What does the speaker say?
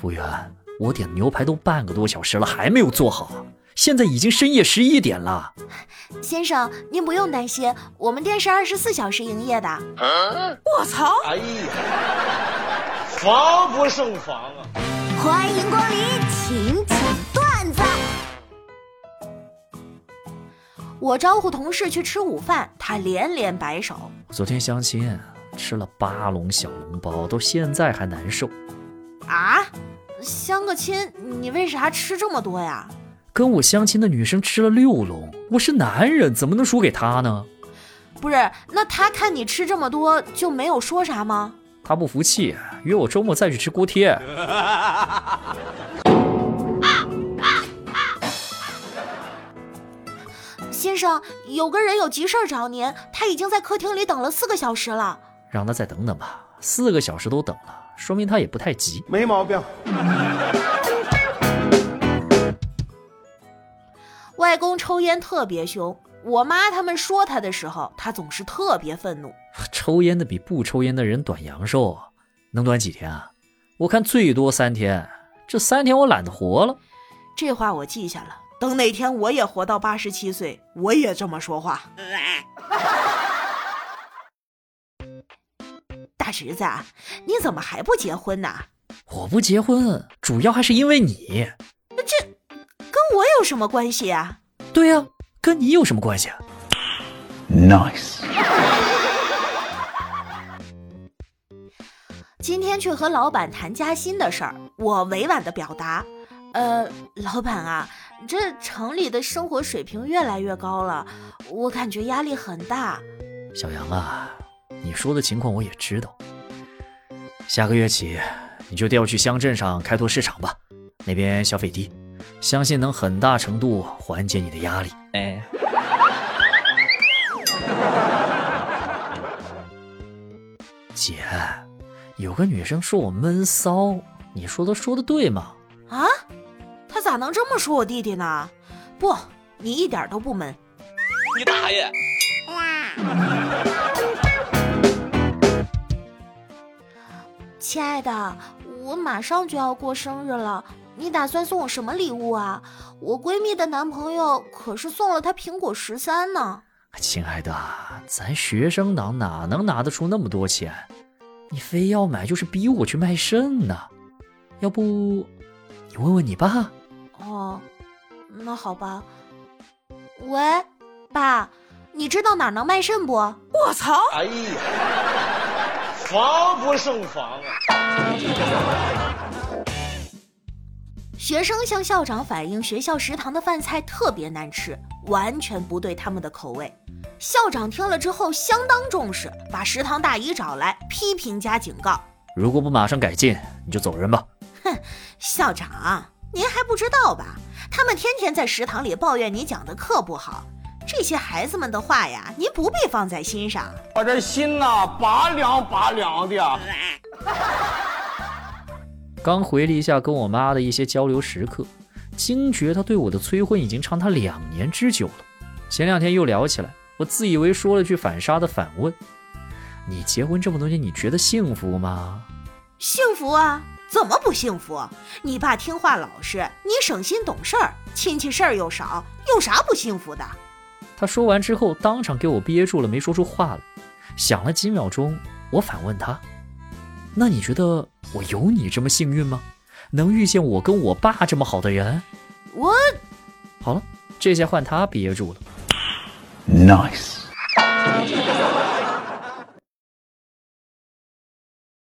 服务员，我点的牛排都半个多小时了，还没有做好，现在已经深夜十一点了。先生，您不用担心，我们店是二十四小时营业的。我操！哎呀，防不胜防啊！欢迎光临，请讲段子。我招呼同事去吃午饭，他连连摆手。昨天相亲吃了八笼小笼包，到现在还难受。啊？相个亲，你为啥吃这么多呀？跟我相亲的女生吃了六笼，我是男人，怎么能输给她呢？不是，那她看你吃这么多，就没有说啥吗？她不服气，约我周末再去吃锅贴。先生，有个人有急事找您，他已经在客厅里等了四个小时了。让他再等等吧，四个小时都等了，说明他也不太急。没毛病。外公抽烟特别凶，我妈他们说他的时候，他总是特别愤怒。抽烟的比不抽烟的人短阳寿，能短几天啊？我看最多三天，这三天我懒得活了。这话我记下了，等哪天我也活到八十七岁，我也这么说话。大侄子，你怎么还不结婚呢？我不结婚，主要还是因为你。这。跟我有什么关系啊？对呀，跟你有什么关系啊？Nice。今天去和老板谈加薪的事儿，我委婉的表达，呃，老板啊，这城里的生活水平越来越高了，我感觉压力很大。小杨啊，你说的情况我也知道。下个月起，你就调去乡镇上开拓市场吧，那边消费低。相信能很大程度缓解你的压力。哎，姐，有个女生说我闷骚，你说她说的对吗？啊，她咋能这么说我弟弟呢？不，你一点都不闷。你大爷！亲爱的，我马上就要过生日了。你打算送我什么礼物啊？我闺蜜的男朋友可是送了她苹果十三呢。亲爱的，咱学生党哪能拿得出那么多钱？你非要买，就是逼我去卖肾呢。要不，你问问你爸。哦，那好吧。喂，爸，你知道哪能卖肾不？我操！哎呀，防不胜防啊！学生向校长反映学校食堂的饭菜特别难吃，完全不对他们的口味。校长听了之后相当重视，把食堂大姨找来批评加警告：如果不马上改进，你就走人吧。哼，校长，您还不知道吧？他们天天在食堂里抱怨你讲的课不好，这些孩子们的话呀，您不必放在心上。我这心呐，拔凉拔凉的。刚回了一下跟我妈的一些交流时刻，惊觉她对我的催婚已经长达两年之久了。前两天又聊起来，我自以为说了句反杀的反问：“你结婚这么多年，你觉得幸福吗？”“幸福啊，怎么不幸福？你爸听话老实，你省心懂事儿，亲戚事儿又少，有啥不幸福的？”他说完之后，当场给我憋住了，没说出话来。想了几秒钟，我反问他：“那你觉得？”我有你这么幸运吗？能遇见我跟我爸这么好的人？我好了，这下换他憋住了。Nice。